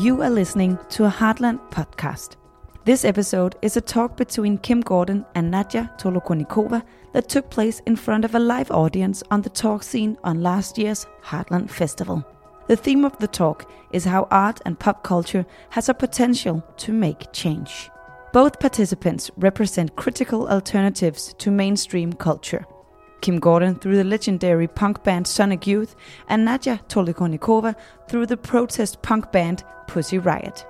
You are listening to a Heartland podcast. This episode is a talk between Kim Gordon and Nadia Tolokonnikova that took place in front of a live audience on the talk scene on last year's Heartland Festival. The theme of the talk is how art and pop culture has a potential to make change. Both participants represent critical alternatives to mainstream culture. Kim Gordon through the legendary punk band Sonic Youth, and Nadia Tolokonnikova through the protest punk band Pussy Riot.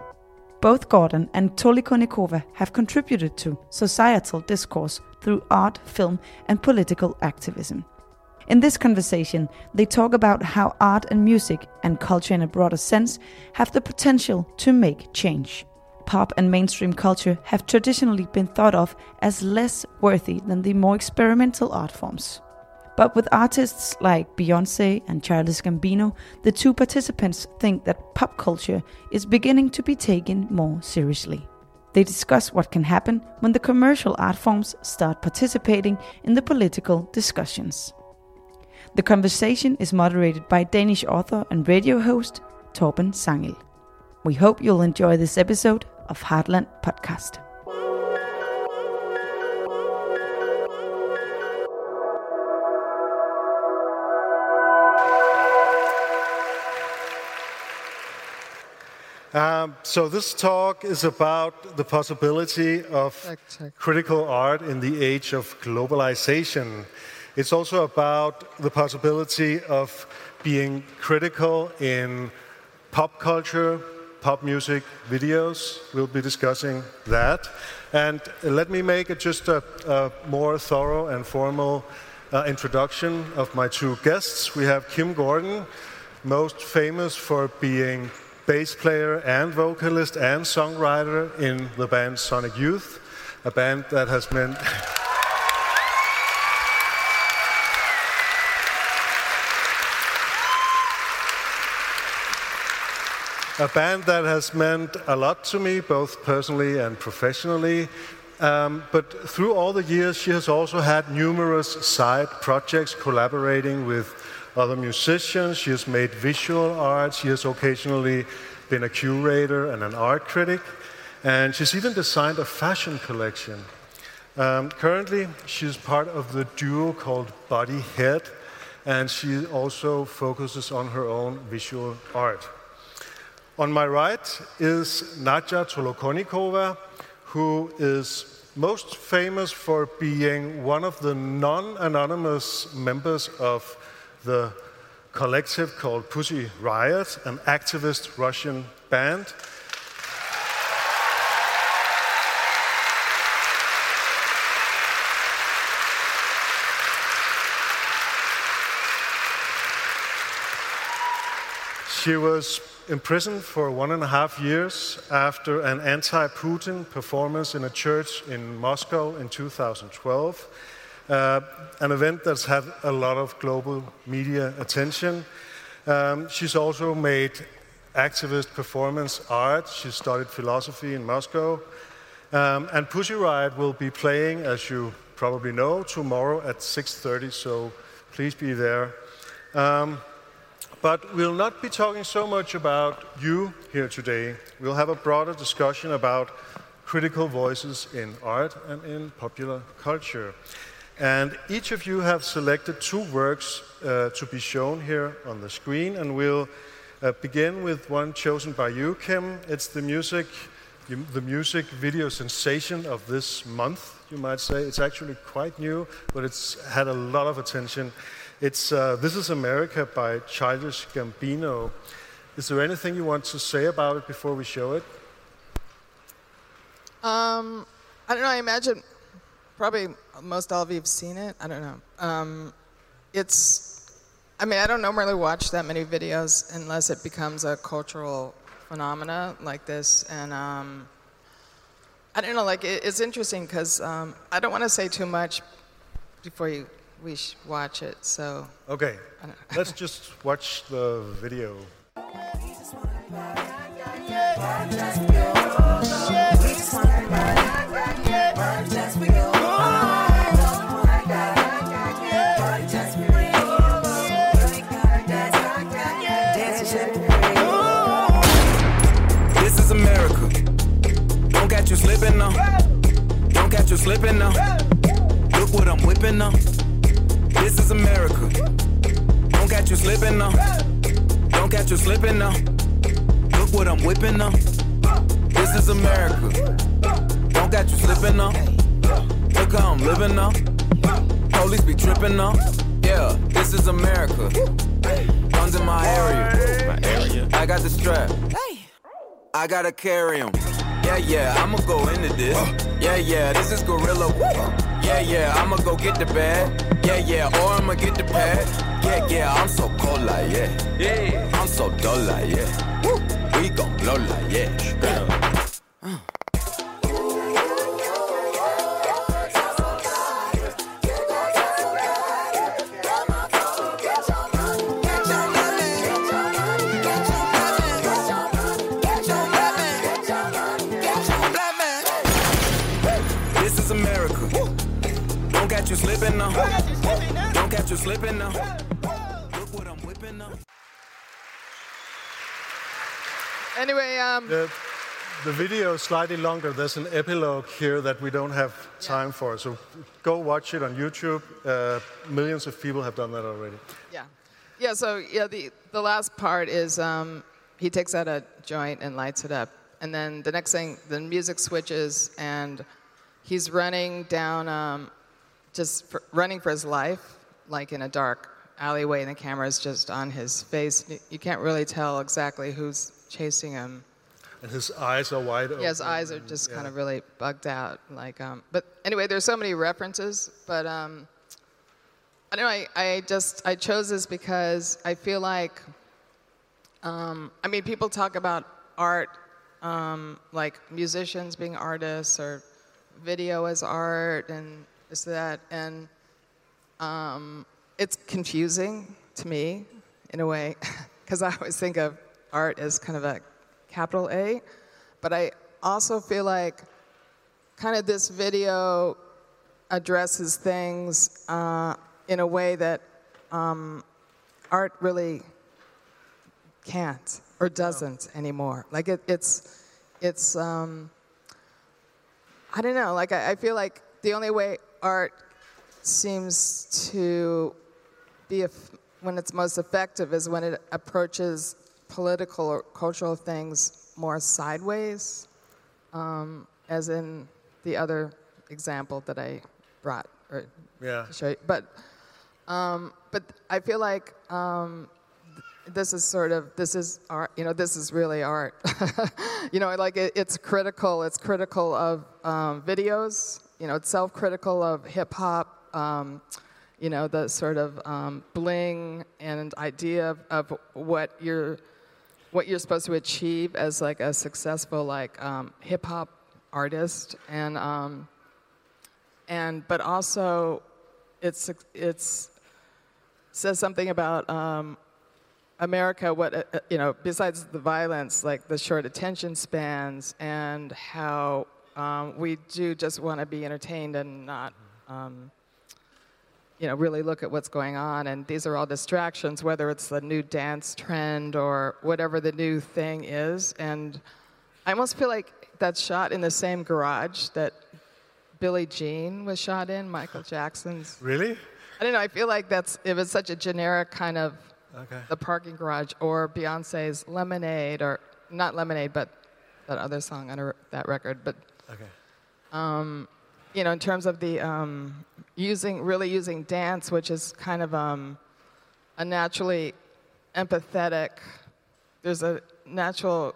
Both Gordon and Tolokonnikova have contributed to societal discourse through art, film, and political activism. In this conversation, they talk about how art and music, and culture in a broader sense, have the potential to make change. Pop and mainstream culture have traditionally been thought of as less worthy than the more experimental art forms. But with artists like Beyonce and Childish Gambino, the two participants think that pop culture is beginning to be taken more seriously. They discuss what can happen when the commercial art forms start participating in the political discussions. The conversation is moderated by Danish author and radio host Torben Sangild. We hope you'll enjoy this episode of Heartland Podcast. Um, so this talk is about the possibility of check, check. critical art in the age of globalization. It's also about the possibility of being critical in pop culture, pop music, videos. We'll be discussing that. And let me make just a, a more thorough and formal uh, introduction of my two guests. We have Kim Gordon, most famous for being bass player and vocalist and songwriter in the band Sonic Youth, a band that has meant. a band that has meant a lot to me, both personally and professionally. Um, but through all the years, she has also had numerous side projects collaborating with other musicians. She has made visual art. She has occasionally been a curator and an art critic. And she's even designed a fashion collection. Um, currently, she's part of the duo called Body Head, and she also focuses on her own visual art. On my right is Nadia Tolokonnikova, who is most famous for being one of the non anonymous members of the collective called Pussy Riot, an activist Russian band. She was imprisoned for one and a half years after an anti Putin performance in a church in Moscow in 2012. Uh, an event that's had a lot of global media attention. Um, she's also made activist performance art. She studied philosophy in Moscow. Um, and Pussy Riot will be playing, as you probably know, tomorrow at 6.30, so please be there. Um, but we'll not be talking so much about you here today. We'll have a broader discussion about critical voices in art and in popular culture. And each of you have selected two works uh, to be shown here on the screen, and we'll uh, begin with one chosen by you, Kim. It's the music, the music video sensation of this month, you might say. It's actually quite new, but it's had a lot of attention. It's uh, This is America by Childish Gambino. Is there anything you want to say about it before we show it? Um, I don't know. I imagine probably most all of you have seen it. I don't know. Um, it's, I mean, I don't normally watch that many videos unless it becomes a cultural phenomena like this. And um, I don't know, like, it, it's interesting because um, I don't want to say too much before you we should watch it. So okay, let's just watch the video. This is America. Don't catch you slipping now. Don't catch you slipping now. Look what I'm whipping up. This is America. Don't catch you slipping now. Don't catch you slipping now. Look what I'm whipping now. This is America. Don't catch you slipping now. Look how I'm living now. Police be tripping now. Yeah, this is America. Guns in my area. My area. I got the strap. I gotta carry him. Yeah, yeah, I'ma go into this. Oh. Yeah, yeah, this is gorilla. Yeah, yeah, I'ma go get the bag. Yeah, yeah, or I'ma get the pad. Yeah, yeah, I'm so cold like yeah. Yeah, I'm so dull like yeah. We gon' blow like yeah. Video is slightly longer. There's an epilogue here that we don't have time for. So go watch it on YouTube. Uh, millions of people have done that already. yeah, yeah. So yeah, the the last part is um, he takes out a joint and lights it up, and then the next thing, the music switches, and he's running down, um, just for, running for his life, like in a dark alleyway, and the camera's just on his face. You can't really tell exactly who's chasing him. And his eyes are wide open. Yeah, his eyes are just kind of really bugged out. Like, um, but anyway, there's so many references. But um, I don't know. I, I just I chose this because I feel like, um, I mean, people talk about art, um, like musicians being artists or video as art and this that, and um, it's confusing to me in a way because I always think of art as kind of a capital A, but I also feel like kind of this video addresses things uh, in a way that um, art really can't or doesn't anymore. Like it, it's, it's. Um, I don't know. Like I, I feel like the only way art seems to be when it's most effective is when it approaches political or cultural things more sideways, um, as in the other example that I brought or Yeah. to show you. But um, but I feel like um, th- this is sort of this is art. You know, this is really art. you know, like it, it's critical. It's critical of um, videos. You know, it's self-critical of hip hop. Um, you know, the sort of um, bling and idea of, of what you're what you're supposed to achieve as like a successful like um, hip hop artist and um, and but also it's it's says something about um, America. What uh, uh, you know, besides the violence, like the short attention spans, and how um, we do just want to be entertained and not. Um, you know, really look at what's going on, and these are all distractions, whether it's the new dance trend or whatever the new thing is. And I almost feel like that's shot in the same garage that Billie Jean was shot in, Michael Jackson's. Really? I don't know. I feel like that's it was such a generic kind of Okay. the parking garage or Beyonce's Lemonade or not Lemonade, but that other song on that record. But Okay. you know, in terms of the um, using really using dance, which is kind of um, a naturally empathetic. There's a natural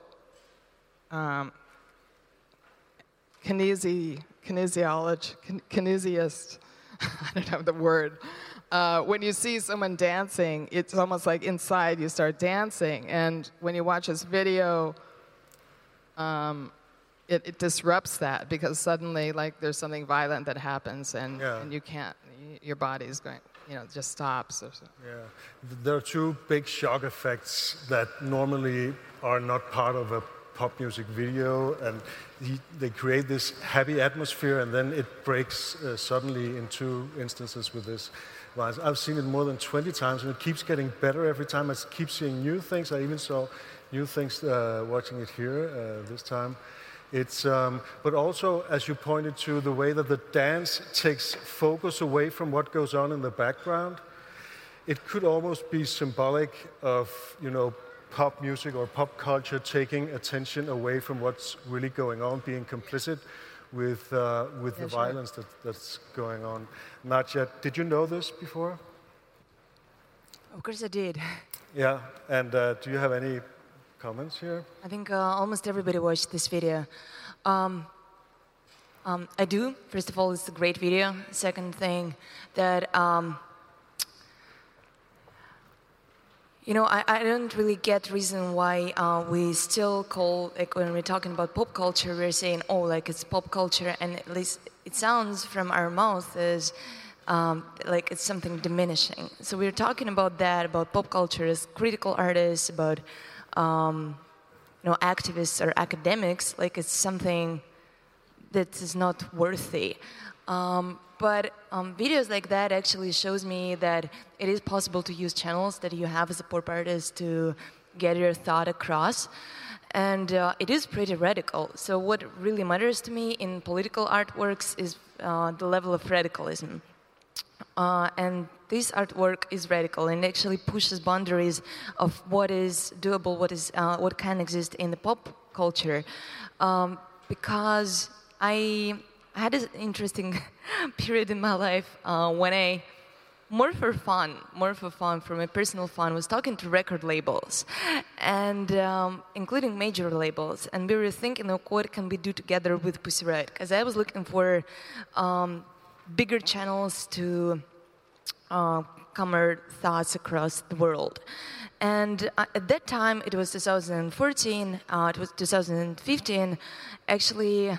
um, kinesi, kinesiology, kin-. I don't have the word. Uh, when you see someone dancing, it's almost like inside you start dancing. And when you watch this video, um, it, it disrupts that because suddenly, like, there's something violent that happens, and, Yeah. and you can't. Your body's going, you know, just stops. Or so. Yeah. There are two big shock effects that normally are not part of a pop music video, and he, they create this happy atmosphere, and then it breaks uh, suddenly in two instances with this. I've seen it more than 20 times, and it keeps getting better every time. I keep seeing new things. I even saw new things uh, watching it here uh, this time. It's, um, but also, as you pointed to, the way that the dance takes focus away from what goes on in the background. It could almost be symbolic of, you know, pop music or pop culture taking attention away from what's really going on, being complicit with, uh, with Yeah, the sure. violence that, that's going on. Nadja, did you know this before? Of course I did. Yeah, and uh, do you have any comments here? I think uh, almost everybody watched this video. Um, um, I do. First of all, it's a great video. Second thing, that um, you know, I, I don't really get reason why uh, we still call like when we're talking about pop culture, we're saying oh like it's pop culture, and at least it sounds from our mouth is. um, like it's something diminishing. So we're talking about that about pop culture as critical artists, about um, you know activists or academics, like it's something that is not worthy. Um, but um, videos like that actually shows me that it is possible to use channels that you have as a pop artist to get your thought across. And uh, it is pretty radical. So what really matters to me in political artworks is uh, the level of radicalism. Uh, and this artwork is radical and actually pushes boundaries of what is doable, what is uh, what can exist in the pop culture, um, because I had this interesting period in my life uh, when I, more for fun, more for fun, for my personal fun, was talking to record labels, and um, including major labels, and we were thinking of what can we do together with Pussy Riot, because I was looking for um, bigger channels to uh, come our thoughts across the world. And uh, at that time, it was 2014, uh, it was 2015. Actually,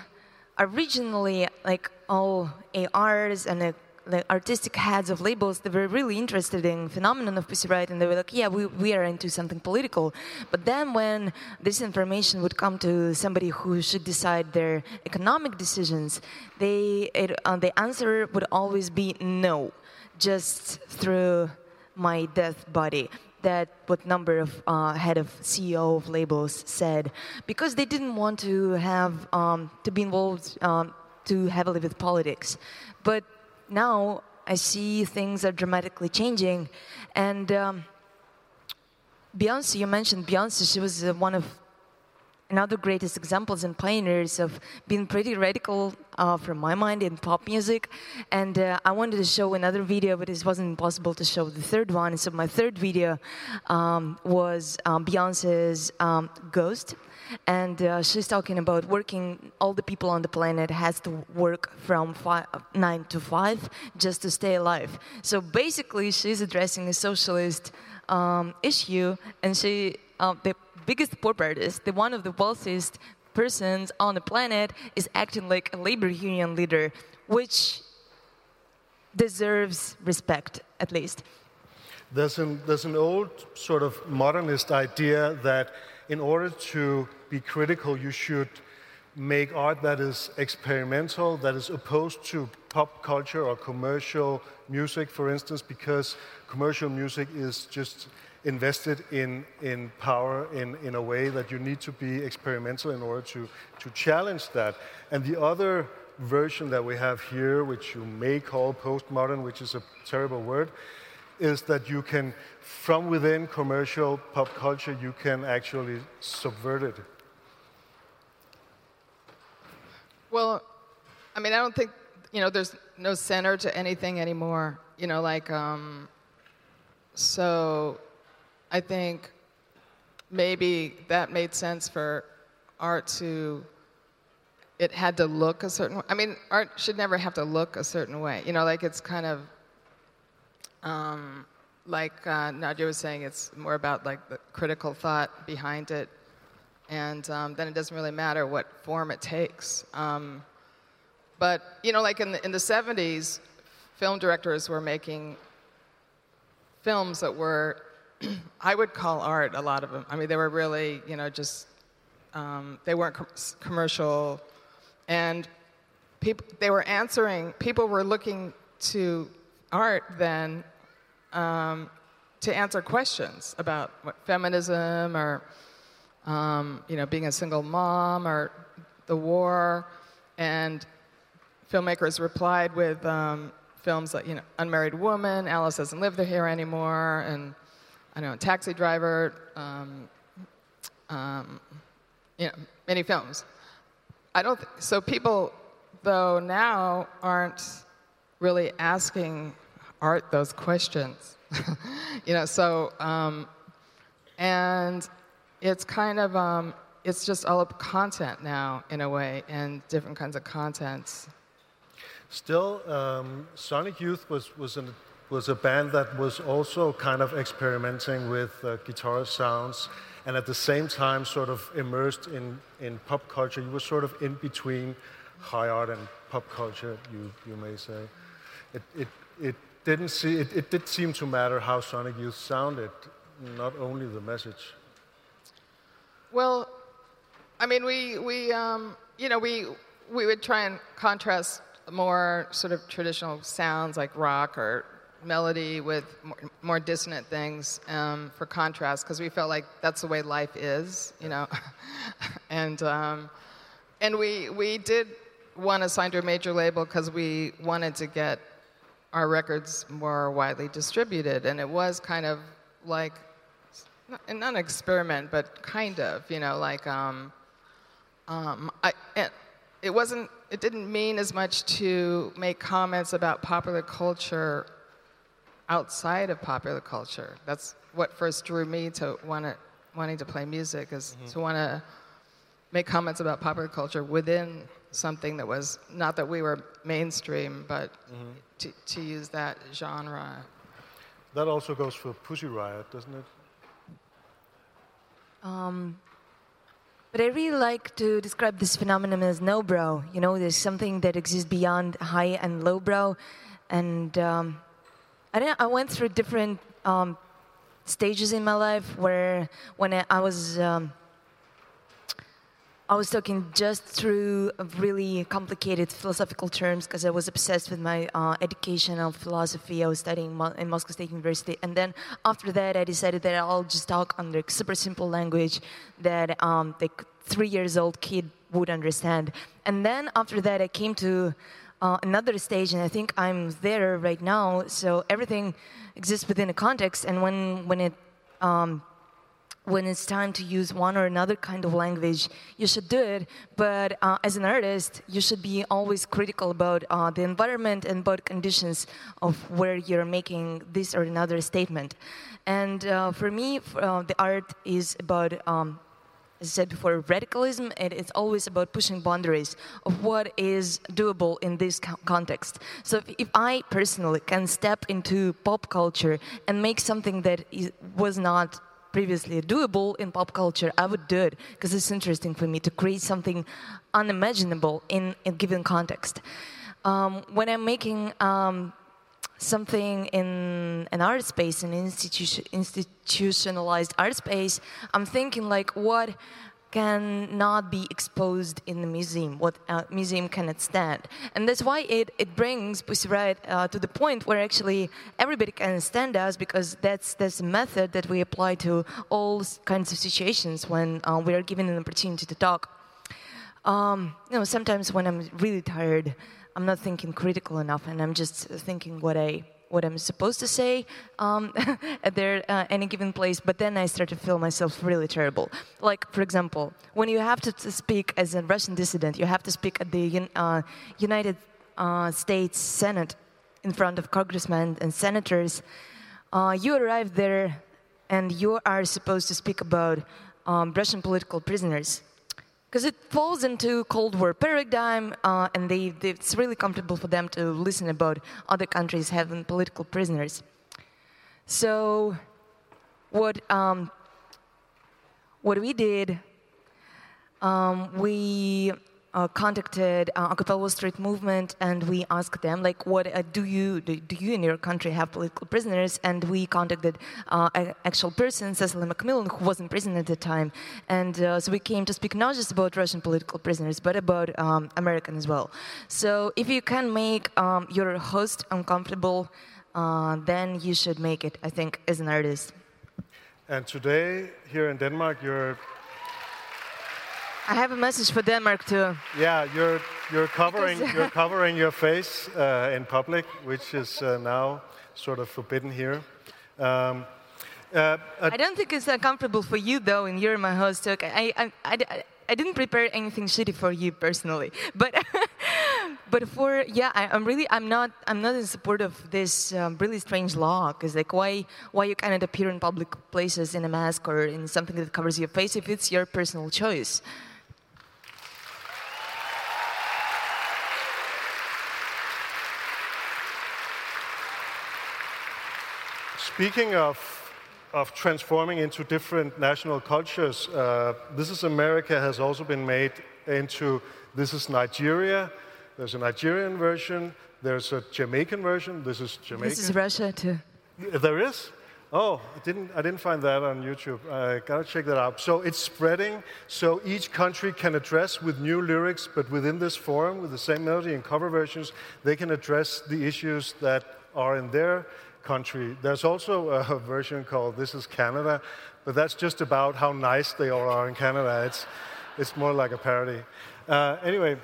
originally, like all ARs and uh, the artistic heads of labels, they were really interested in phenomenon of Pussy Riot, and they were like, "Yeah, we, we are into something political." But then, when this information would come to somebody who should decide their economic decisions, they it, uh, the answer would always be no, just through my death body. That what number of uh, head of CEO of labels said because they didn't want to have um, to be involved um, too heavily with politics, but now I see things are dramatically changing, and um, Beyonce. You mentioned Beyonce. She was uh, one of another greatest examples and pioneers of being pretty radical uh, from my mind in pop music. And uh, i wanted to show another video but it wasn't possible to show the third one. So my third video um, was um, beyonce's um, ghost. And uh, she's talking about working all the people on the planet has to work from five, 9 to 5 just to stay alive. So basically she's addressing a socialist um, issue. And she uh, the biggest pop artist, the one of the wealthiest persons on the planet, is acting like a labor union leader, which deserves respect, at least. There's an, there's an old sort of modernist idea that in order to be critical, you should make art that is experimental, that is opposed to pop culture or commercial music, for instance, because commercial music is just invested in, in power in, in a way that you need to be experimental in order to, to challenge that. And the other version that we have here, which you may call postmodern, which is a terrible word, is that you can, from within commercial pop culture, you can actually subvert it. Well, I mean, I don't think, you know, there's no center to anything anymore. You know, like, um, so I think maybe that made sense for art to, it had to look a certain way. I mean, art should never have to look a certain way. You know, like it's kind of, um, like uh, Nadia was saying, it's more about like the critical thought behind it and um, then it doesn't really matter what form it takes. Um, but you know, like in the, in the 70s, film directors were making films that were, I would call art. A lot of them. I mean, they were really, you know, just um, they weren't com- commercial, and people they were answering. People were looking to art then um, to answer questions about what, feminism or um, you know, being a single mom or the war, and filmmakers replied with um, films like you know Unmarried Woman, Alice doesn't live here anymore, and I don't know Taxi Driver, um, um, you know many films. I don't. Th- so people, though now aren't really asking art those questions. you know, so um, and it's kind of um, it's just all up content now in a way and different kinds of contents. Still, um, Sonic Youth was was an, was a band that was also kind of experimenting with uh, guitar sounds, and at the same time, sort of immersed in in pop culture. You were sort of in between high art and pop culture, you you may say. It it it didn't see it, it did seem to matter how Sonic Youth sounded, not only the message. Well, I mean, we we um, you know we we would try and contrast more sort of traditional sounds like rock or melody with more, more dissonant things um, for contrast because we felt like that's the way life is, you know. and um, and we we did want to sign to a major label because we wanted to get our records more widely distributed, and it was kind of like not, an experiment, but kind of, you know, like um, um, I, it wasn't. It didn't mean as much to make comments about popular culture outside of popular culture. That's what first drew me to want to, wanting to play music is mm-hmm. to want to make comments about popular culture within something that was not that we were mainstream, but mm-hmm. to, to use that genre. That also goes for Pussy Riot, doesn't it? Um, but I really like to describe this phenomenon as no brow. You know, there's something that exists beyond high and low brow. And um, I, I went through different um, stages in my life where when I, I was. Um, I was talking just through really complicated philosophical terms because I was obsessed with my uh, educational philosophy. I was studying Mo- in Moscow State University, and then after that, I decided that I'll just talk under super simple language that um, the three years old kid would understand. And then after that, I came to uh, another stage, and I think I'm there right now. So everything exists within a context, and when when it um, when it's time to use one or another kind of language, you should do it. But uh, as an artist, you should be always critical about uh, the environment and about conditions of where you're making this or another statement. And uh, for me, uh, the art is about. Um, as I said before, radicalism, it is always about pushing boundaries of what is doable in this co- context. So, if, if, I personally can step into pop culture and make something that is, was not previously doable in pop culture, I would do it because it's interesting for me to create something unimaginable in a given context. Um, when I'm making um, something in an art space, an institution, institutionalized art space, I'm thinking like, what cannot be exposed in the museum, what a museum cannot stand. And that's why it, it brings Pussy Riot uh, to the point where actually everybody can stand us because that's, that's a method that we apply to all kinds of situations when uh, we are given an opportunity to talk. Um, you know, sometimes when I'm really tired, I'm not thinking critical enough and I'm just thinking what I what I'm supposed to say um, at their uh, any given place, but then I start to feel myself really terrible. Like, for example, when you have to, speak as a Russian dissident, you have to speak at the uh, United uh, States Senate in front of congressmen and senators. Uh, you arrive there and you are supposed to speak about um, Russian political prisoners because it falls into Cold War paradigm, uh, and they, they, it's really comfortable for them to listen about other countries having political prisoners. So, what um, what we did, um, we uh, contacted uh, Wall Street movement and we asked them like what uh, do you do, do, you in your country have political prisoners? And we contacted uh, an actual person Cecily McMillan who was in prison at the time. And uh, so we came to speak not just about Russian political prisoners but about um, American as well. So if you can make um, your host uncomfortable uh, then you should make it I think as an artist. And today here in Denmark you're I have a message for Denmark too. Yeah, you're you're covering you're covering your face uh, in public, which is uh, now sort of forbidden here. Um, uh, uh, I don't think it's uncomfortable for you though, and you're my host. So I, I, I, I, I didn't prepare anything shitty for you personally, but but for yeah, I, I'm really I'm not I'm not in support of this um, really strange law because like why why you cannot appear in public places in a mask or in something that covers your face if it's your personal choice. Speaking of, of transforming into different national cultures, uh, This is America has also been made into This is Nigeria. There's a Nigerian version, there's a Jamaican version, this is Jamaica. This is Russia too. There is? Oh, I didn't, I didn't find that on YouTube. I gotta check that out. So it's spreading, so each country can address with new lyrics, but within this forum, with the same melody and cover versions, they can address the issues that are in their country. There's also a version called This is Canada, but that's just about how nice they all are in Canada. It's, it's more like a parody. Uh, anyway,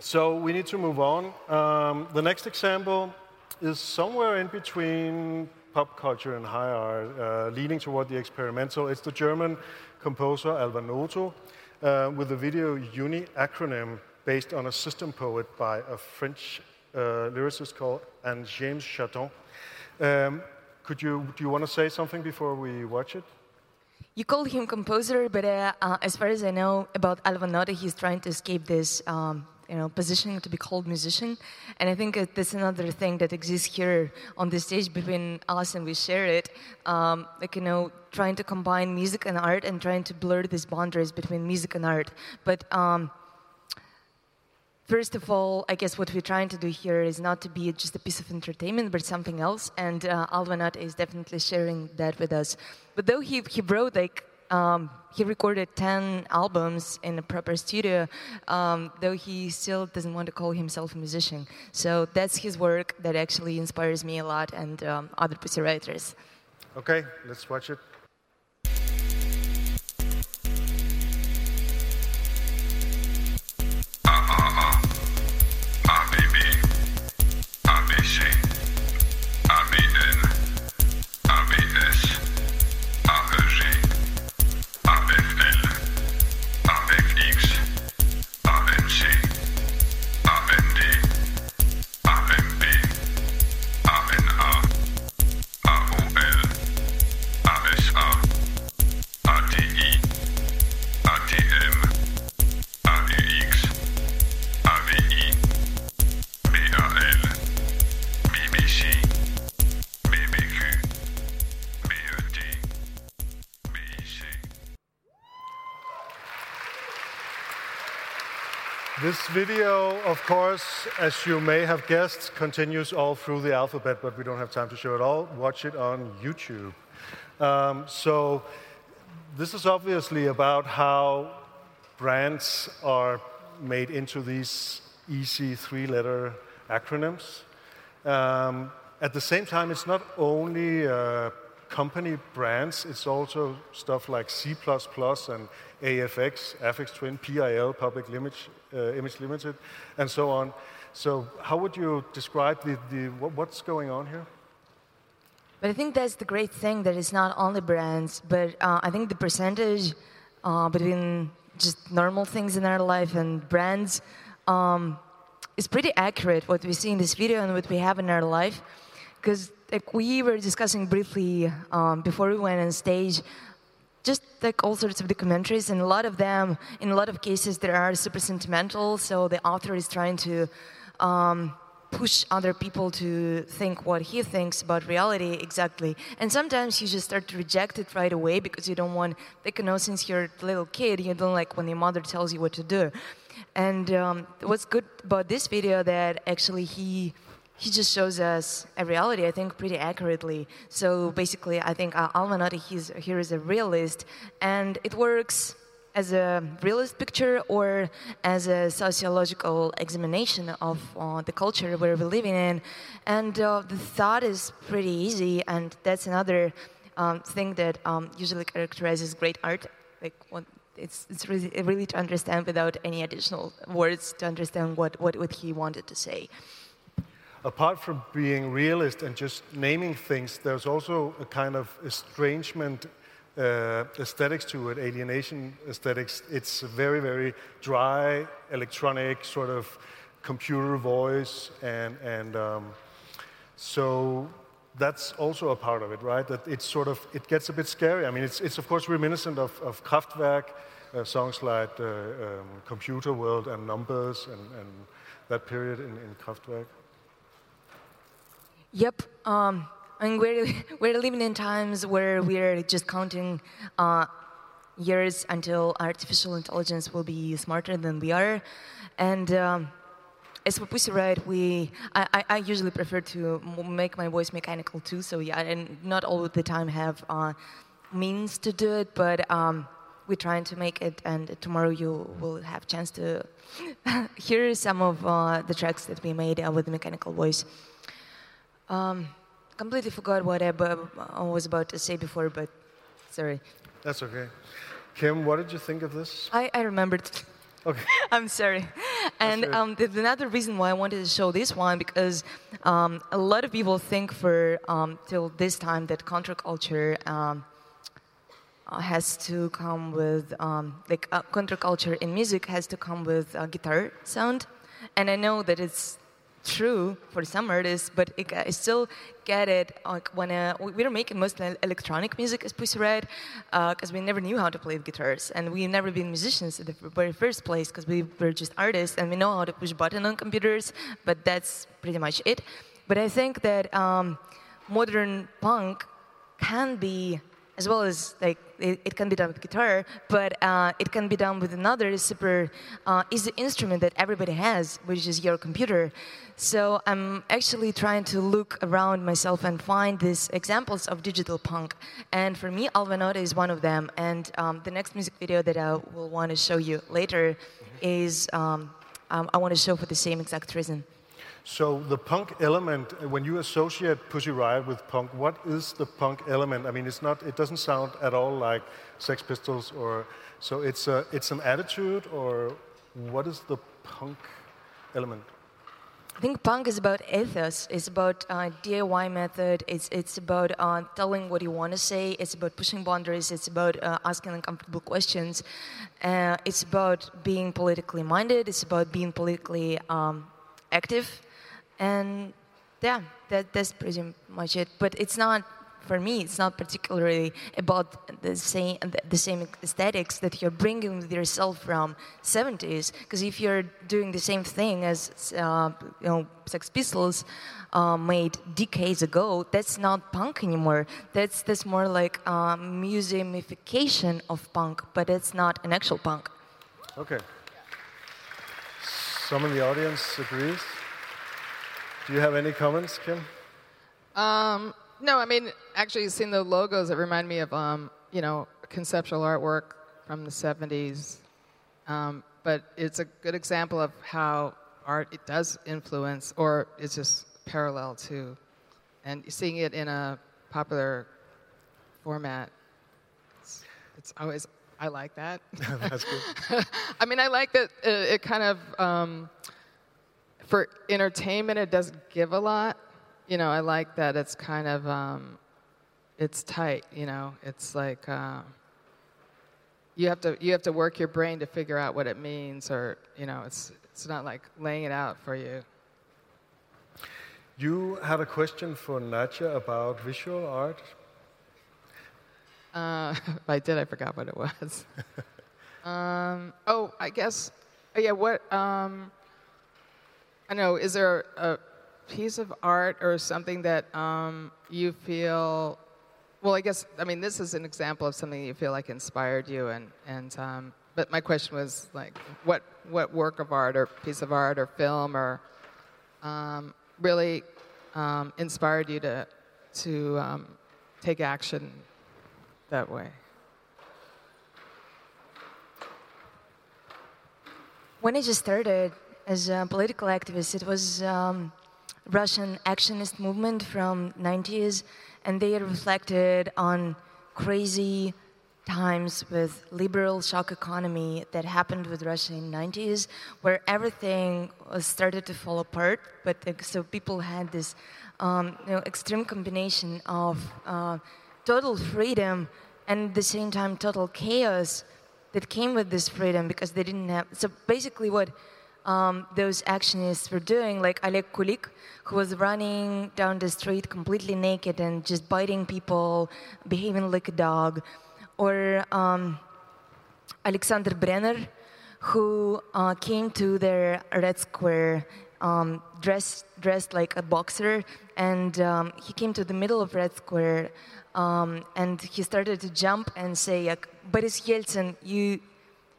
so we need to move on. Um, the next example is somewhere in between pop culture and high art, uh, leaning toward the experimental. It's the German composer Alva Noto uh, with the video Uni acronym based on a system poet by a French uh, lyricist called Anne James Chaton. Um, could you, do you want to say something before we watch it? You call him composer, but uh, uh, as far as I know about Alva Noto, he's trying to escape this, um, you know, positioning to be called musician. And I think that's another thing that exists here on the stage between us and we share it. Um, like, you know, trying to combine music and art and trying to blur these boundaries between music and art. But um, First of all, I guess what we're trying to do here is not to be just a piece of entertainment, but something else. And uh, Alva Noto is definitely sharing that with us. But though he, he wrote like um, he recorded 10 albums in a proper studio, um, though he still doesn't want to call himself a musician. So that's his work that actually inspires me a lot and um, other pussy writers. Okay, let's watch it. Video, of course, as you may have guessed, continues all through the alphabet, but we don't have time to show it all. Watch it on YouTube. Um, so, this is obviously about how brands are made into these easy three letter acronyms. Um, at the same time, it's not only uh, company brands, it's also stuff like C and AFX, Aphex Twin, PIL, Public Image, uh, Image Limited, and so on. So, how would you describe the, the, what, what's going on here? But I think that's the great thing that it's not only brands, but uh, I think the percentage uh, between just normal things in our life and brands um, is pretty accurate. What we see in this video and what we have in our life, because like we were discussing briefly um, before we went on stage. Just like all sorts of documentaries, and a lot of them, in a lot of cases, they are super sentimental. So the author is trying to um, push other people to think what he thinks about reality exactly. And sometimes you just start to reject it right away because you don't want, like, you know, since you're a little kid, you don't like when your mother tells you what to do. And um, what's good about this video that actually he he just shows us a reality, I think, pretty accurately. So basically, I think uh, here is a realist, and it works as a realist picture or as a sociological examination of uh, the culture where we're living in. And uh, the thought is pretty easy, and that's another um, thing that um, usually characterizes great art. Like what it's it's really really to understand without any additional words to understand what what, what he wanted to say. Apart from being realist and just naming things, there's also a kind of estrangement uh, aesthetics to it, alienation aesthetics. It's very, very dry, electronic, sort of computer voice, and, and um, so that's also a part of it, right? That it's sort of, it gets a bit scary. I mean, it's, it's of course reminiscent of, of Kraftwerk, uh, songs like uh, um, Computer World and Numbers and, and that period in, in Kraftwerk. Yep. Um, we're, we're living in times where we're just counting uh, years until artificial intelligence will be smarter than we are. And um, as for Pussy Riot, we, I, I, I usually prefer to make my voice mechanical too. So yeah, and not all the time have uh, means to do it, but um, we're trying to make it. And tomorrow you will have chance to hear some of uh, the tracks that we made uh, with the mechanical voice. Um, completely forgot what I, I was about to say before, but sorry. That's okay. Kim, what did you think of this? I, I remembered. Okay. I'm sorry. And um, there's another reason why I wanted to show this one because um, a lot of people think for um, till this time that counterculture um, uh, has to come with um, like uh, counterculture in music has to come with a guitar sound, and I know that it's true for some artists, but it, I still get it like when uh, we we were making mostly electronic music as Pussy Riot because we never knew how to play the guitars and we've never been musicians in the very first place because we were just artists and we know how to push button on computers, but that's pretty much it. But I think that um, modern punk can be as well as like it, it can be done with guitar, but uh, it can be done with another super uh, easy instrument that everybody has, which is your computer. So I'm actually trying to look around myself and find these examples of digital punk. And for me, Alva Noto is one of them. And um, the next music video that I will want to show you later is um, um, I want to show for the same exact reason. So the punk element, uh, when you associate Pussy Riot with punk, what is the punk element? I mean, it's not. It doesn't sound at all like Sex Pistols, or so. It's a, it's an attitude, or what is the punk element? I think punk is about ethos. It's about uh, DIY method. It's it's about uh, telling what you want to say. It's about pushing boundaries. It's about uh, asking uncomfortable questions. Uh, it's about being politically minded. It's about being politically um, active, and yeah, that that's pretty much it. But it's not for me. It's not particularly about the same the same aesthetics that you're bringing with yourself from 70s. Because if you're doing the same thing as uh, you know Sex Pistols uh, made decades ago, that's not punk anymore. That's that's more like uh, museumification of punk, but it's not an actual punk. Okay. Some in the audience agrees. Do you have any comments, Kim? Um, no, I mean, actually, seeing the logos, it remind me of, um, you know, conceptual artwork from the 70s. Um, but it's a good example of how art it does influence, or it's just parallel to, and seeing it in a popular format. It's, it's always I like that. That's good. I mean, I like that uh, it kind of, um, for entertainment, it doesn't give a lot. You know, I like that it's kind of, um, it's tight. You know, it's like uh, you have to you have to work your brain to figure out what it means, or you know, it's it's not like laying it out for you. You had a question for Nadja about visual art. Uh, if I did, I forgot what it was. um, oh, I guess, yeah, what, um, I know, is there a piece of art or something that um, you feel, well, I guess, I mean, this is an example of something you feel like inspired you, and, and um, but my question was like, what, what work of art or piece of art or film or um, really um, inspired you to, to um, take action that way? When I just started as a political activist, it was um, Russian actionist movement from 90s, and they reflected on crazy times with liberal shock economy that happened with Russia in 90s, where everything started to fall apart. But so people had this um, you know, extreme combination of uh, total freedom and at the same time total chaos that came with this freedom because they didn't have. So basically, what um, those actionists were doing, like Oleg Kulik, who was running down the street completely naked and just biting people, behaving like a dog, or um, Alexander Brenner, who uh, came to their Red Square um, dressed dressed like a boxer, and um, he came to the middle of Red Square, um, and he started to jump and say, "Boris Yeltsin, you,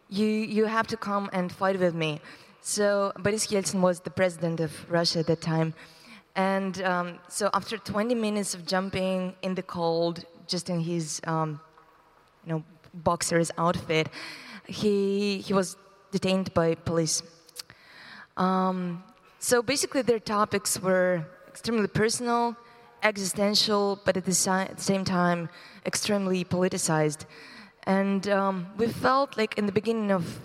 you, you have to come and fight with me." So Boris Yeltsin was the president of Russia at that time, and um, so after 20 minutes of jumping in the cold, just in his, um, you know, boxer's outfit, he he was detained by police. Um, so basically, their topics were extremely personal, existential, but at the, si- same time, extremely politicized. And um, we felt like in the beginning of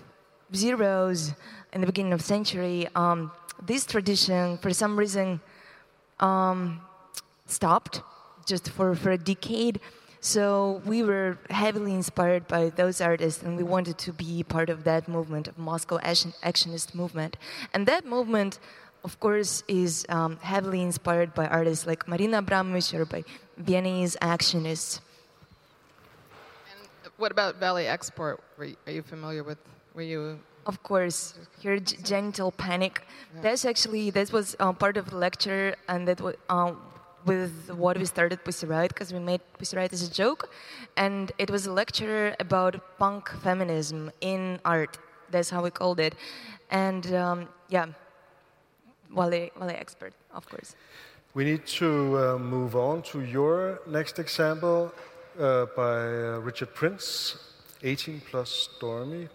zeros, in the beginning of century, um, this tradition, for some reason, um, stopped just for, for a decade. So we were heavily inspired by those artists, and we wanted to be part of that movement, of Moscow action, actionist movement. And that movement, of course, is um, heavily inspired by artists like Marina Abramovich or by Viennese actionists. And what about Valie Export? Were you, are you familiar with? Were you? Of course, your genital panic. That's actually that was uh, part of the lecture, and that was uh, with what we started Pussy Riot because we made Pussy Riot as a joke, and it was a lecture about punk feminism in art. That's how we called it, and um, yeah, Valie Valie Export, of course. We need to uh, move on to your next example uh, by uh, Richard Prince, 18 plus Stormy.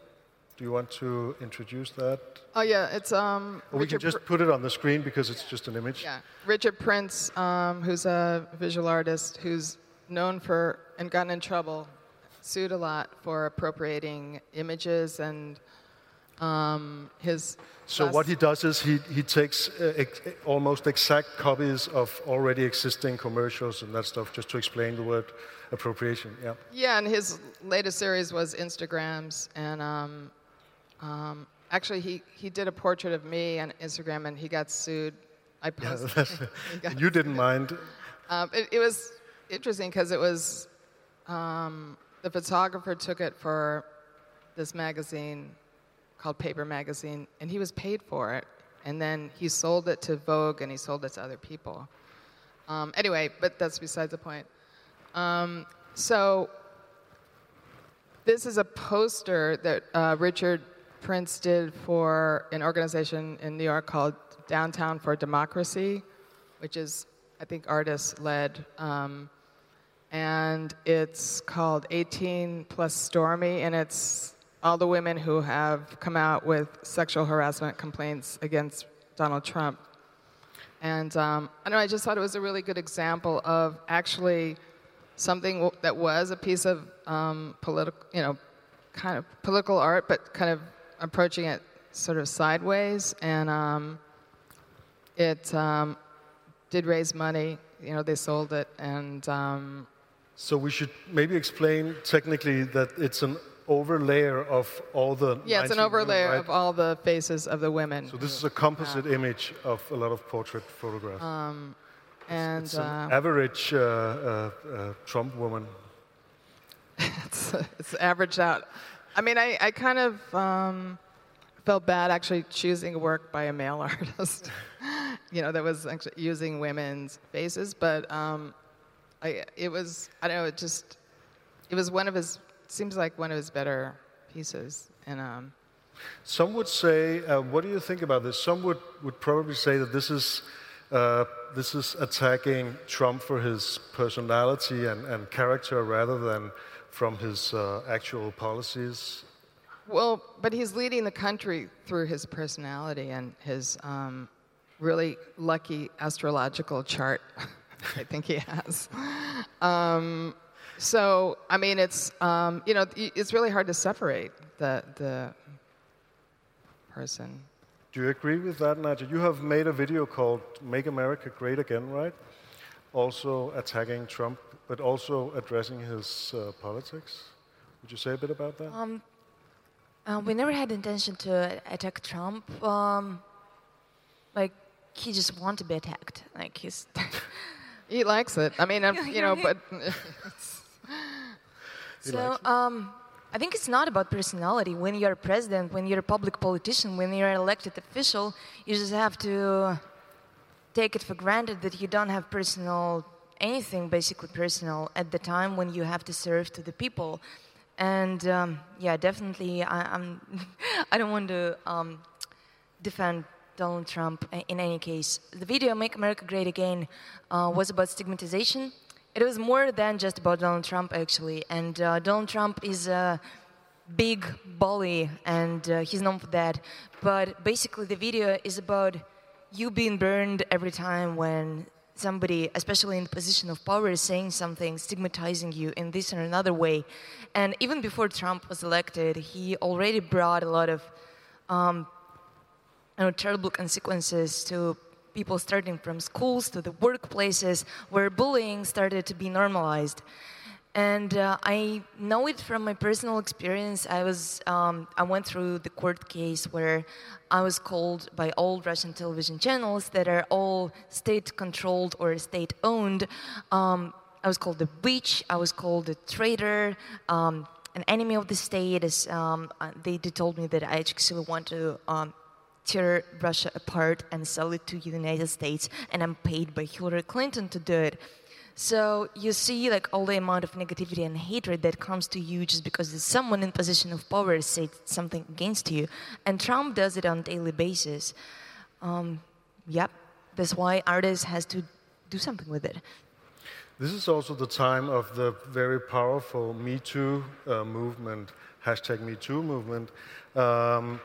Do you want to introduce that? Oh yeah, it's um. Or we can just Pr- put it on the screen because it's just an image. Yeah, Richard Prince, um, who's a visual artist who's known for and gotten in trouble, sued a lot for appropriating images and um, his. So what he does is he, he takes uh, ex- almost exact copies of already existing commercials and that stuff just to explain the word appropriation. Yeah. Yeah, and his latest series was Instagrams, and um, um, actually he, he did a portrait of me on Instagram, and he got sued. I posted. he you didn't mind. Um, it, it was interesting because it was um, the photographer took it for this magazine called Paper Magazine, and he was paid for it. And then he sold it to Vogue, and he sold it to other people. Um, anyway, but that's beside the point. Um, so this is a poster that uh, Richard Prince did for an organization in New York called Downtown for Democracy, which is, I think, artist led. Um, and it's called 18 plus Stormy, and it's all the women who have come out with sexual harassment complaints against Donald Trump. And um, I know, I just thought it was a really good example of actually something that was a piece of um, political, you know, kind of political art, but kind of approaching it sort of sideways. And um, it um, did raise money. You know, they sold it, and um, So we should maybe explain technically that it's an overlayer of all the. yeah, it's an 19 overlay women, right? of all the faces of the women. So this is a composite image of a lot of portrait photographs. Um, and it's an uh, average uh, uh, uh, Trump woman. it's, it's averaged out. I mean, I, I kind of um, felt bad actually choosing work by a male artist, you know, that was actually using women's faces, but um, I, it was, I don't know, it just, it was one of his, seems like one of his better pieces. And um, Some would say, uh, what do you think about this? Some would, would probably say that this is, uh, this is attacking Trump for his personality and, and character rather than from his uh, actual policies. Well, but he's leading the country through his personality and his um, really lucky astrological chart. I think he has. Um, So I mean, it's um, you know, it's really hard to separate the the person. Do you agree with that, Nadia? You have made a video called Make America Great Again, right? Also attacking Trump, but also addressing his uh, politics. Would you say a bit about that? Um, uh, we never had intention to attack Trump. Um, like he just want to be attacked. Like he's. He likes it. I mean, I'm, you know, but so um, I think it's not about personality. When you're a president, when you're a public politician, when you're an elected official, you just have to take it for granted that you don't have personal anything basically personal at the time when you have to serve to the people and um, yeah definitely I, i'm i don't want to um, defend donald trump in any case. The video make america great again uh, was about stigmatization. It was more than just about donald trump actually. And uh, donald trump is a big bully and uh, he's known for that. But basically the video is about you being burned every time when somebody, especially in the position of power, is saying something, stigmatizing you in this or another way. And even before Trump was elected, he already brought a lot of um, you know, terrible consequences to people starting from schools to the workplaces where bullying started to be normalized. And uh, I know it from my personal experience. I was um, I went through the court case where I was called by all Russian television channels that are all state-controlled or state-owned. Um, I was called a witch. I was called a traitor, um, an enemy of the state. Um, uh, they, they told me that I actually want to um, tear Russia apart and sell it to the United States, and I'm paid by Hillary Clinton to do it. So you see, like all the amount of negativity and hatred that comes to you just because someone in position of power said something against you, and Trump does it on a daily basis. Um, yep, that's why artists has to do something with it. This is also the time of the very powerful Me Too uh, movement, hashtag Me Too movement, um,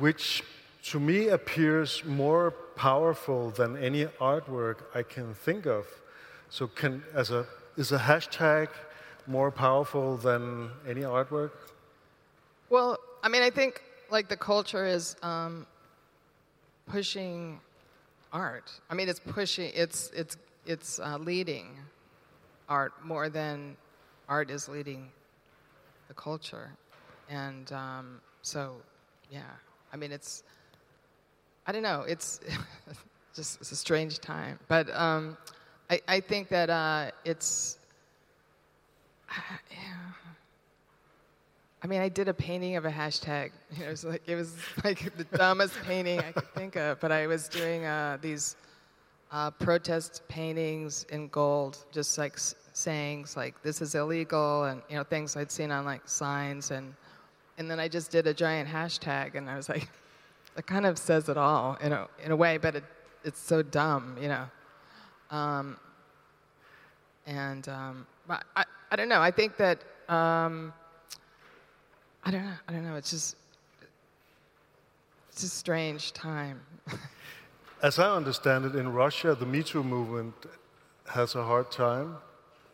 which to me appears more powerful than any artwork I can think of. So, can, as a, is a hashtag more powerful than any artwork? well, I mean, I think like the culture is um, pushing art. I mean, it's pushing. It's it's it's uh, leading art more than art is leading the culture, and um, so yeah. I mean, it's I don't know. It's just it's a strange time, but um, I I think that uh, it's. I mean, I did a painting of a hashtag. You know, it was like it was like the dumbest painting I could think of. But I was doing uh, these uh, protest paintings in gold, just like s- sayings like "this is illegal" and you know things I'd seen on like signs, and and then I just did a giant hashtag, and I was like, that kind of says it all in a in a way, but it it's so dumb, you know. Um, and um, but I I don't know. I think that. Um, I don't know. I don't know. It's just it's a strange time. As I understand it, in Russia, the Me Too movement has a hard time,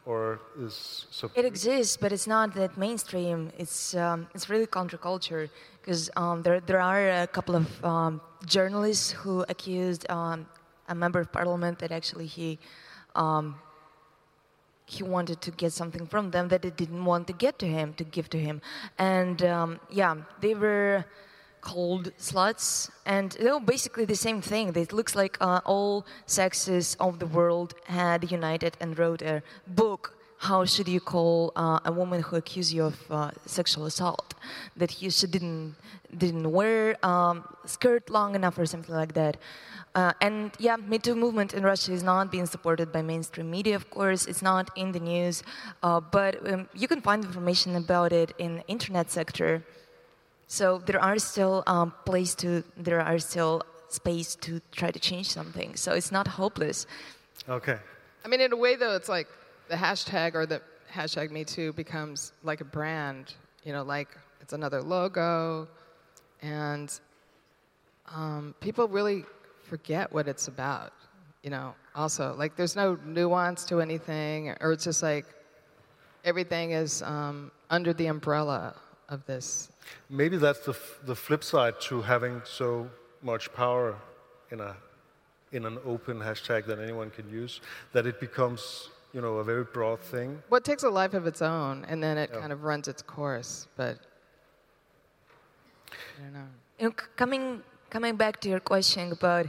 or is sub- It exists, but it's not that mainstream. It's um, it's really counterculture because um, there there are a couple of um, journalists who accused um, a member of parliament that actually he um, he wanted to get something from them that they didn't want to get to him to give to him, and um, yeah, they were called sluts, and they were basically the same thing. It looks like uh, all sexes of the world had united and wrote a book. How should you call uh, a woman who accuses you of uh, sexual assault? That she didn't didn't wear um, skirt long enough or something like that. Uh, and yeah, Me Too movement in Russia is not being supported by mainstream media. Of course, it's not in the news, uh, but um, you can find information about it in the internet sector. So there are still um, place to there are still space to try to change something. So it's not hopeless. okay. I mean, in a way, though, it's like the hashtag or the hashtag Me Too becomes like a brand. You know, like it's another logo, and um, people really forget what it's about. You know, also like there's no nuance to anything, or it's just like everything is um, under the umbrella of this. Maybe that's the, f- the flip side to having so much power in, a, in an open hashtag that anyone can use, that it becomes you know, a very broad thing. Well, it takes a life of its own, and then it Yeah. kind of runs its course. But I don't know. You know, c- coming coming back to your question about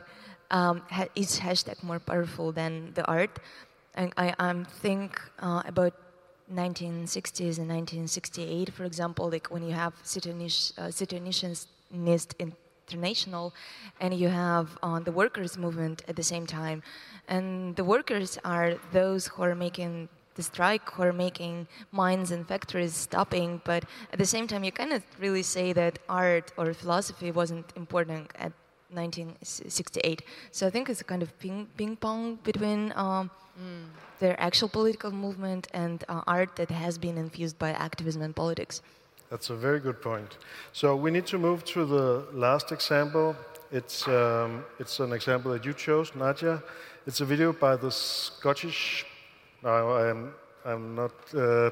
um, is hashtag more powerful than the art, and I um, think uh, about 1960s and 1968, for example, like when you have Citizenish- uh, International, and you have uh, the workers' movement at the same time, and the workers are those who are making the strike who are making mines and factories stopping, but at the same time, you cannot really say that art or philosophy wasn't important at 1968. So I think it's a kind of ping, ping pong between um, their actual political movement and uh, art that has been infused by activism and politics. That's a very good point. So we need to move to the last example. It's, um, it's an example that you chose, Nadia. It's a video by the Scottish. Now I'm, I'm not. Uh,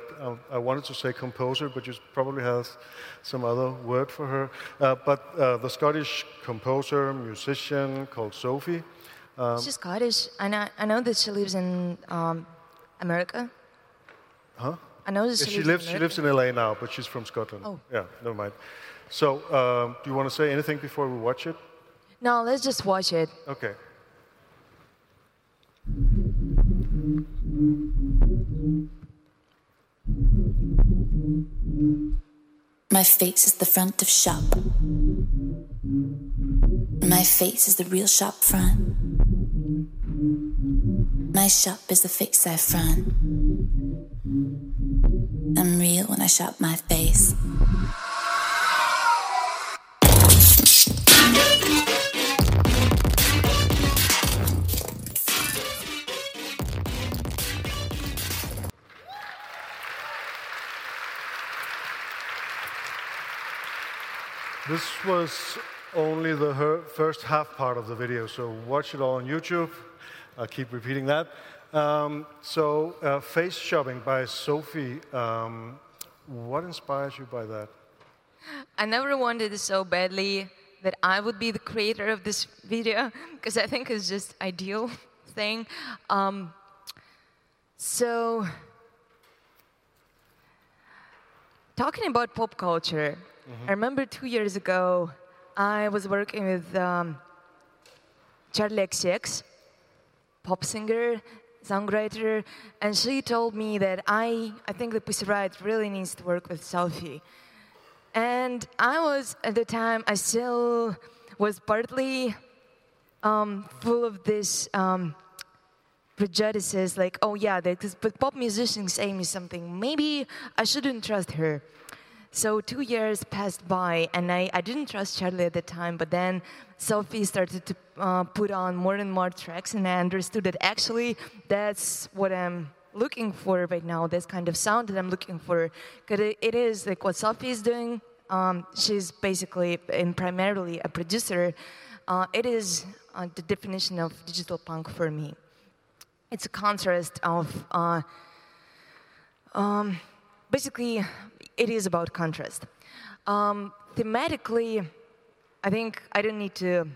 I wanted to say composer, but you probably have some other word for her. Uh, but uh, the Scottish composer, musician called Sophie. She's Scottish. I know, I know that she lives in um, America. Huh? I know that she, she lives, lives. She lives in LA now, but she's from Scotland. Oh. Yeah, never mind. So, um, do you want to say anything before we watch it? No, let's just watch it. Okay. My face is the front of shop. My face is the real shop front. My shop is the face I front. I'm real when I shop my face. This was only the her- first half part of the video, so watch it all on YouTube. I'll keep repeating that. Um, so, uh, Face Shopping by Sophie. Um, what inspires you by that? I never wanted so badly that I would be the creator of this video because I think it's just ideal thing. Um, so, talking about pop culture, I remember two years ago I was working with um, Charli XCX, pop singer, songwriter, and she told me that I, I think the Pussy Riot really needs to work with Sophie. And I was, at the time, I still was partly um, full of this um, prejudices, like, oh yeah, because pop musicians say me something. Maybe I shouldn't trust her. So two years passed by, and I, I didn't trust Charli at the time. But then Sophie started to uh, put on more and more tracks, and I understood that actually that's what I'm looking for right now. This kind of sound that I'm looking for, because it, it is like what Sophie is doing. Um, she's basically and primarily a producer. Uh, it is uh, the definition of digital punk for me. It's a contrast of. Uh, um, basically, it is about contrast. Um, thematically, I think I don't need to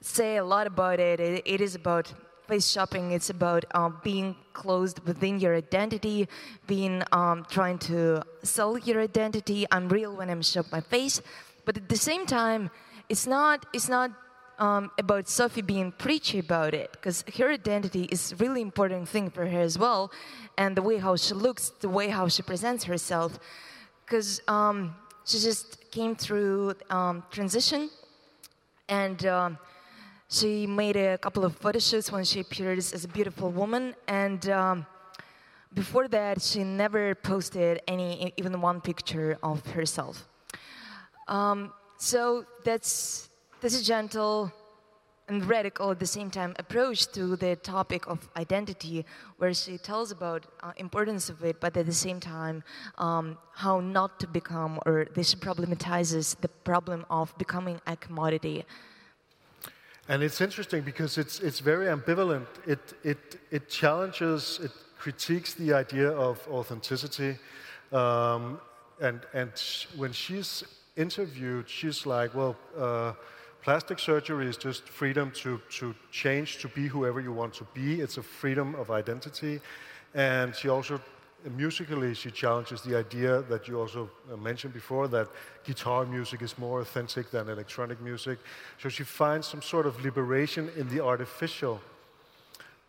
say a lot about it. It, it is about face shopping. It's about um, being closed within your identity, being um, trying to sell your identity. I'm real when I'm shop my face, but at the same time, it's not. It's not um, about Sophie being preachy about it, because her identity is really important thing for her as well, and the way how she looks, the way how she presents herself, because um, she just came through um, transition, and um, she made a couple of photo shoots when she appears as a beautiful woman, and um, before that, she never posted any, even one picture of herself. Um, so that's that's a gentle and radical at the same time approach to the topic of identity, where she tells about uh, importance of it, but at the same time um, how not to become, or this problematizes the problem of becoming a commodity. And it's interesting because it's, it's very ambivalent. It, it, it challenges, it critiques the idea of authenticity. Um, and and when she's interviewed, she's like, well, uh, plastic surgery is just freedom to, to change, to be whoever you want to be. It's a freedom of identity. And she also, musically, she challenges the idea that you also uh, mentioned before that guitar music is more authentic than electronic music. So she finds some sort of liberation in the artificial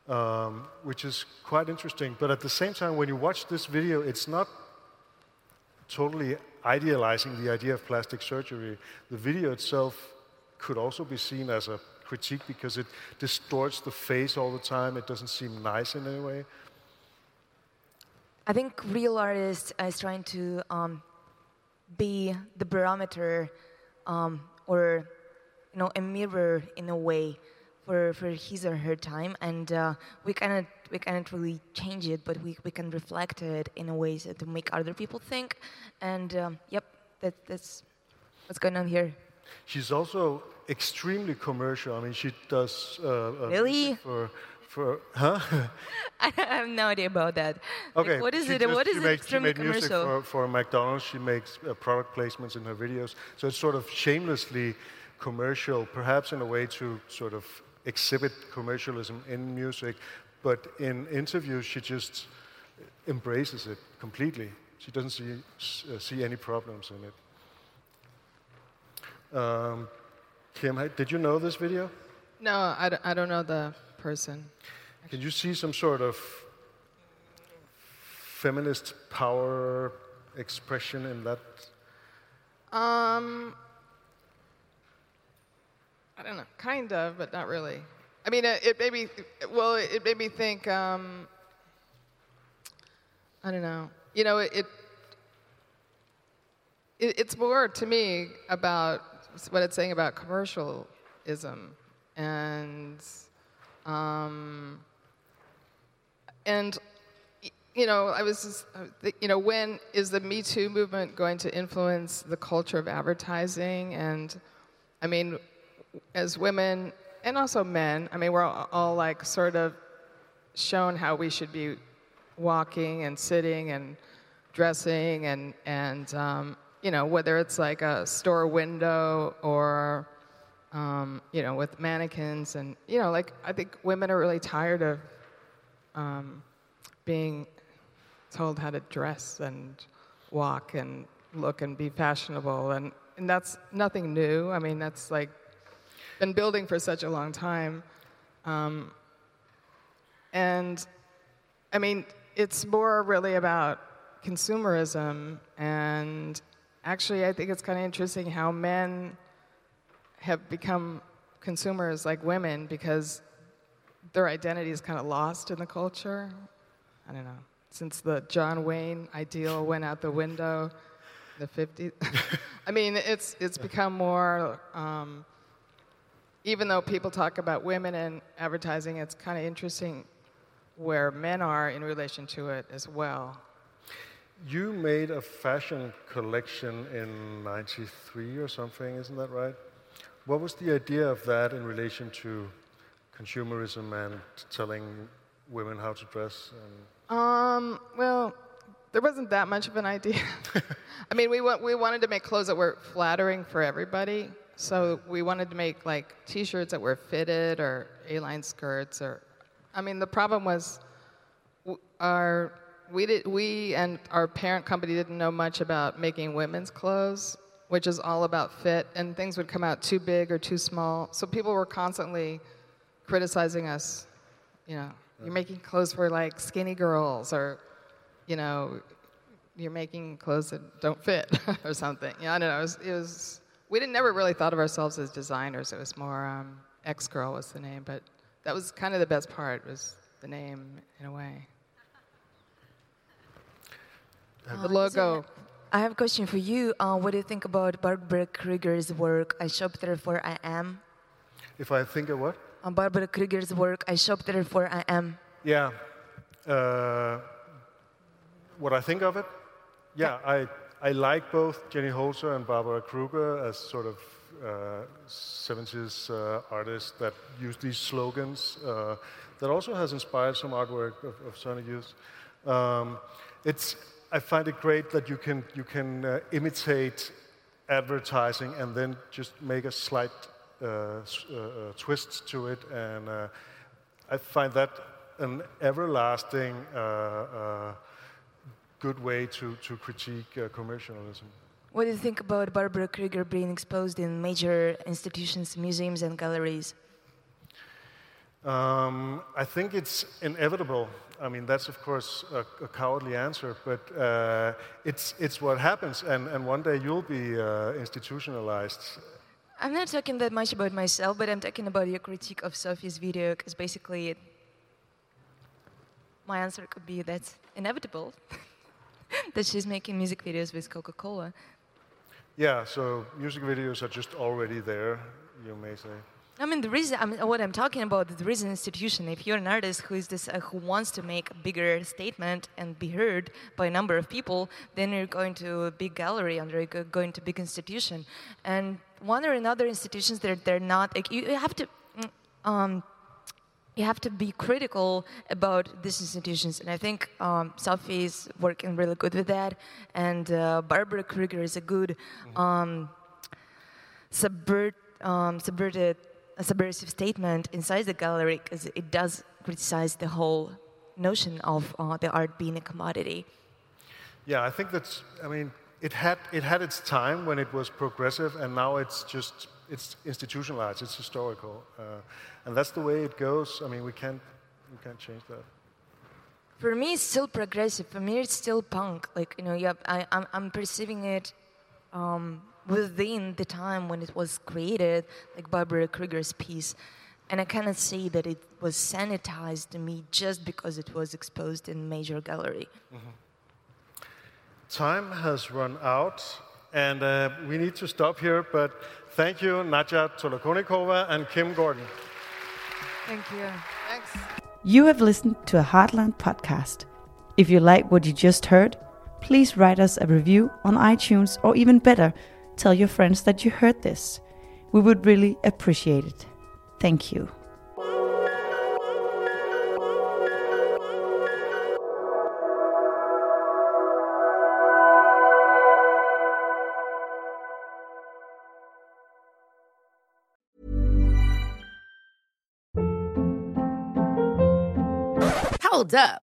um, which is quite interesting. But at the same time, when you watch this video, it's not totally idealizing the idea of plastic surgery. The video itself could also be seen as a critique because it distorts the face all the time. It doesn't seem nice in any way. I think real artist is trying to um, be the barometer um, or you know a mirror in a way for, for his or her time, and uh, we cannot we cannot really change it, but we, we can reflect it in a way so to make other people think. And um, yep, that, that's what's going on here. She's also extremely commercial. I mean, she does uh, uh, Really? for for huh? I have no idea about that. Like, Okay. what is it? just- what is she it? makes- She made music commercial. for, for McDonald's. She makes uh, product placements in her videos. So it's sort of shamelessly commercial, perhaps in a way to sort of exhibit commercialism in music. But in interviews, she just embraces it completely. She doesn't see, uh, see any problems in it. Um, Kim, did you know this video? No, I, don't- I don't know the person. Can you see some sort of feminist power expression in that? Um, I don't know, kind of, but not really. I mean, it, it made me, well, it made me think, um, I don't know. You know, it, it, it's more to me about what it's saying about commercialism and, um, and you know, I was, just, uh, you know, when is the Me Too movement going to influence the culture of advertising? And I mean, as women and also men, I mean, we're all, all like sort of shown how we should be walking and sitting and dressing and and um, you know whether it's like a store window or um, you know with mannequins and you know like I think women are really tired of um, being told how to dress and walk and look and be fashionable. And, and that's nothing new. I mean that's like been building for such a long time. Um, and i mean it's more really about consumerism and actually i think it's kind of interesting how men have become consumers like women because their identity is kind of lost in the culture. I don't know. Since the John Wayne ideal went out the window, the 50s. I mean, it's it's become more. Um, even though people talk about women in advertising, it's kind of interesting where men are in relation to it as well. You made a fashion collection in '93 or something, isn't that right? What was the idea of that in relation to consumerism and telling women how to dress? And Um, well, there wasn't that much of an idea. I mean, we, wa- we wanted to make clothes that were flattering for everybody. So we wanted to make like T-shirts that were fitted or A-line skirts or, I mean, the problem was w- our we did we and our parent company didn't know much about making women's clothes, which is all about fit, and things would come out too big or too small. So people were constantly criticizing us. You know, you're making clothes for like skinny girls, or you know, you're making clothes that don't fit, or something. Yeah, I don't know. It was, it was we didn't never really thought of ourselves as designers. It was more um, X Girl was the name, but that was kind of the best part was the name in a way. The logo. I have a question for you. Uh, what do you think about Barbara Kruger's work? I Shop therefore I am. if I think of what? On Barbara Kruger's work, I Shop therefore I am. Yeah. Uh, what I think of it? Yeah, I, I like both Jenny Holzer and Barbara Kruger as sort of uh, 70s uh, artists that use these slogans. Uh, that also has inspired some artwork of, of Sonic Youth. Um, it's, I find it great that you can, you can uh, imitate advertising and then just make a slight uh, uh, uh, twist to it. And uh, I find that an everlasting good way to, to critique commercialism. What do you think about Barbara Kruger being exposed in major institutions, museums, and galleries? Um, I think it's inevitable. I mean, that's of course a, a cowardly answer, but uh, it's, it's what happens, and, and one day you'll be uh, institutionalized. I'm not talking that much about myself, but I'm talking about your critique of Sophie's video, because basically, it, my answer could be that's inevitable. that she's making music videos with Coca Cola. Yeah, so music videos are just already there, you may say. I mean, the reason I mean, what I'm talking about, there is an institution. If you're an artist who is this, uh, who wants to make a bigger statement and be heard by a number of people, then you're going to a big gallery and you're go- going to a big institution. And one or another institutions, they're they're not. Like, you you have to. mm, Um, you have to be critical about these institutions, and I think um, Sophie is working really good with that, and uh, Barbara Kruger is a good um, subvert, um, subverted, a subversive statement inside the gallery because it does criticize the whole notion of uh, the art being a commodity. Yeah, I think that's. I mean, it had it had its time when it was progressive, and now it's just it's institutionalized. It's historical, uh, and that's the way it goes. I mean, we can't we can't change that. For me, it's still progressive. For me, it's still punk. Like you know, yeah, I, I'm, I'm perceiving it um, within the time when it was created, like Barbara Kruger's piece, and I cannot say that it was sanitized to me just because it was exposed in major gallery. Time has run out, and uh, we need to stop here. But thank you, Nadja Tolokonnikova and Kim Gordon. Thank you. Thanks. You have listened to a Heartland podcast. If you like what you just heard, please write us a review on iTunes or even better, tell your friends that you heard this. We would really appreciate it. Thank you. Hold up.